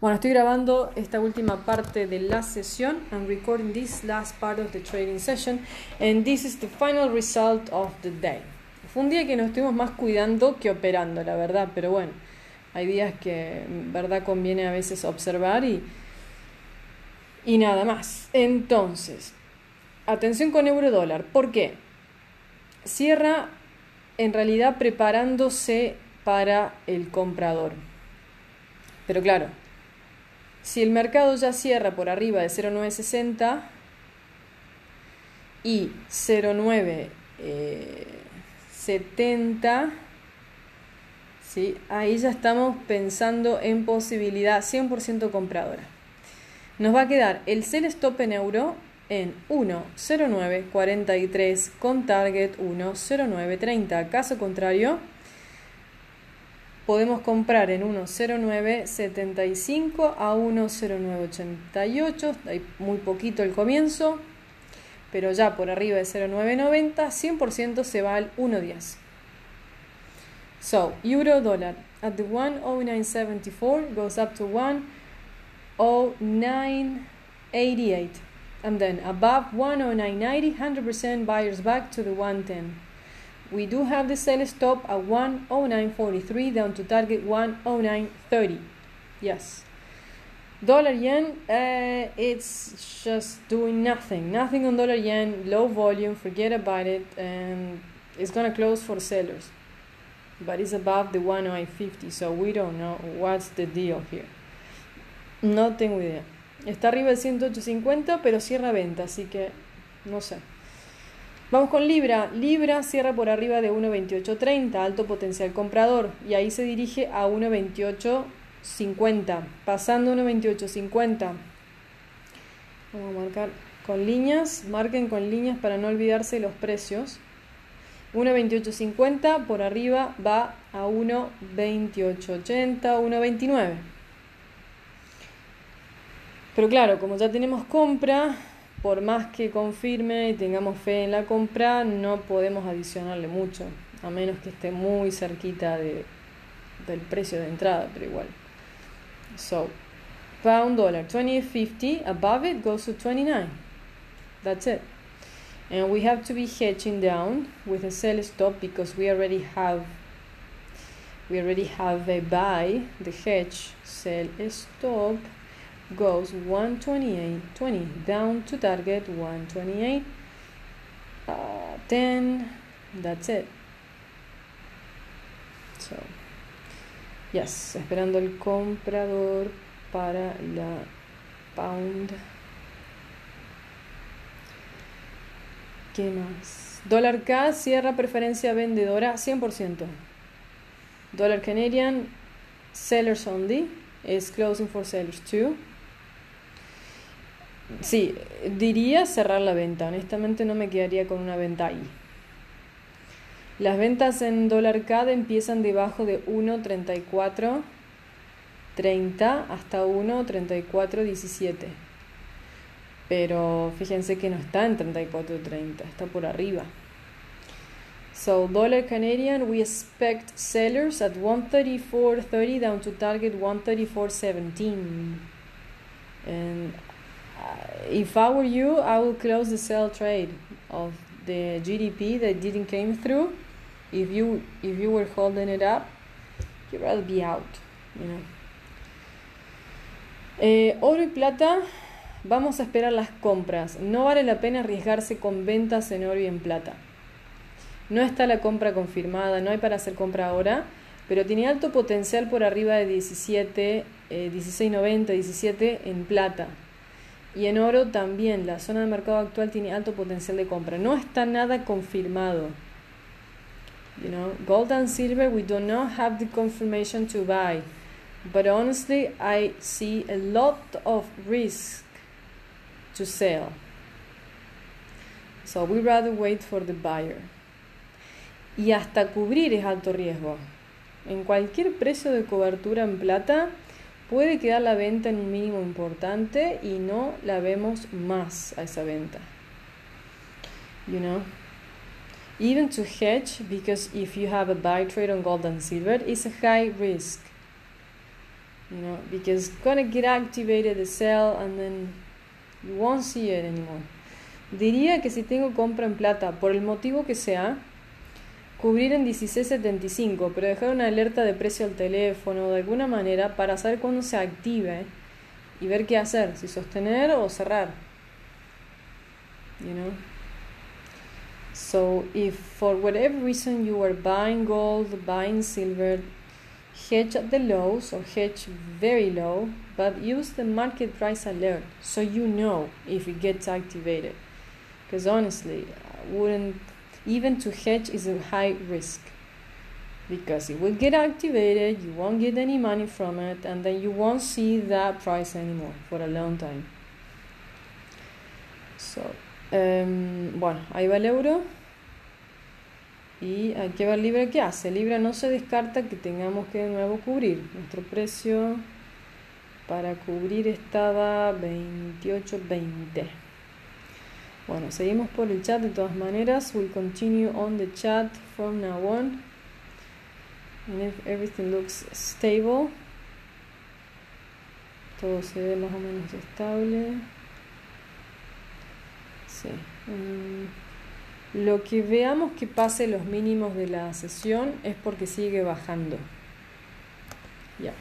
Bueno, estoy grabando esta última parte de la sesión. I'm recording this last part of the trading session. And this is the final result of the day. Fue un día que nos estuvimos más cuidando que operando, la verdad. Pero bueno, hay días que, verdad, conviene a veces observar y, y nada más. Entonces, atención con euro dólar. ¿Por qué? Cierra en realidad preparándose para el comprador. Pero claro, si el mercado ya cierra por arriba de 0,960 y 0,970, ¿sí? ahí ya estamos pensando en posibilidad 100% compradora. Nos va a quedar el sell stop en euro en 1,0943 con target 1,0930. Caso contrario, podemos comprar en 1.0975 a 1.0988, hay muy poquito el comienzo, pero ya por arriba de 0.990, 100% se va al 1.10. So, euro dollar at the 10974 goes up to 10988 and then above 10990 100% buyers back to the 110 we do have the sell stop at 109.43 down to target 109.30 yes. Dollar yen uh, it's just doing nothing. Nothing on dollar yen low volume forget about it and it's gonna close for sellers. But it's above the 109.50 so we don't know what's the deal here. No tengo idea. Está arriba de 108.50 pero cierra venta así que no sé Vamos con Libra. Libra cierra por arriba de 1.2830, alto potencial comprador, y ahí se dirige a 1.2850, pasando 1.2850. Vamos a marcar con líneas, marquen con líneas para no olvidarse los precios. 1.2850 por arriba va a 1.2880, 1.29. Pero claro, como ya tenemos compra, por más que confirme y tengamos fe en la compra, no podemos adicionarle mucho, a menos que esté muy cerquita de, del precio de entrada, pero igual. So, pound dollar 28.50, above it goes to 29. That's it. And we have to be hedging down with a sell stop because we already have we already have a buy, the hedge sell stop goes 128.20 down to target 128 uh, 10 that's it. So yes esperando el comprador para la pound. ¿qué más? dólar K cierra preferencia vendedora 100% dólar Canadian sellers only is closing for sellers too Sí, diría cerrar la venta. Honestamente no me quedaría con una venta ahí. Las ventas en dólar CAD empiezan debajo de 1.34.30 hasta 1.34.17. Pero fíjense que no está en 34.30, está por arriba. So dollar Canadian, we expect sellers at 134.30 down to target 134.17. And if I were you, I would close the sell trade of the GDP that didn't came through. If you if you were holding it up, you'd rather be out. Eh, oro y plata, vamos a esperar las compras. No vale la pena arriesgarse con ventas en oro y en plata. No está la compra confirmada, no hay para hacer compra ahora, pero tiene alto potencial por arriba de 17, eh, 16.90, 17 en plata. Y en oro también, la zona de mercado actual tiene alto potencial de compra. No está nada confirmado. You know, gold and silver, we do not have the confirmation to buy. But honestly, I see a lot of risk to sell. So we rather wait for the buyer. Y hasta cubrir es alto riesgo. En cualquier precio de cobertura en plata, puede quedar la venta en un mínimo importante y no la vemos más a esa venta. You know? Even to hedge, because if you have a buy trade on gold and silver, it's a high risk. you know, because it's gonna get activated the sell and then you won't see it anymore. Diría que si tengo compra en plata, por el motivo que sea, cubrir en 16.75, pero dejar una alerta de precio al teléfono de alguna manera para saber cuándo se active y ver qué hacer, si sostener o cerrar. You know? So if for whatever reason you are buying gold, buying silver, hedge at the lows or hedge very low, but use the market price alert so you know if it gets activated. Because honestly, I wouldn't even to hedge is a high risk because it will get activated, you won't get any money from it, and then you won't see that price anymore for a long time. So, um, bueno, ahí va el euro. Y hay que ver Libra qué hace. Libra no se descarta que tengamos que de nuevo cubrir. Nuestro precio para cubrir estaba 28.20. Bueno, seguimos por el chat de todas maneras. We'll continue on the chat from now on. And if everything looks stable. Todo se ve más o menos estable. Sí. Um, lo que veamos que pase los mínimos de la sesión es porque sigue bajando. Ya.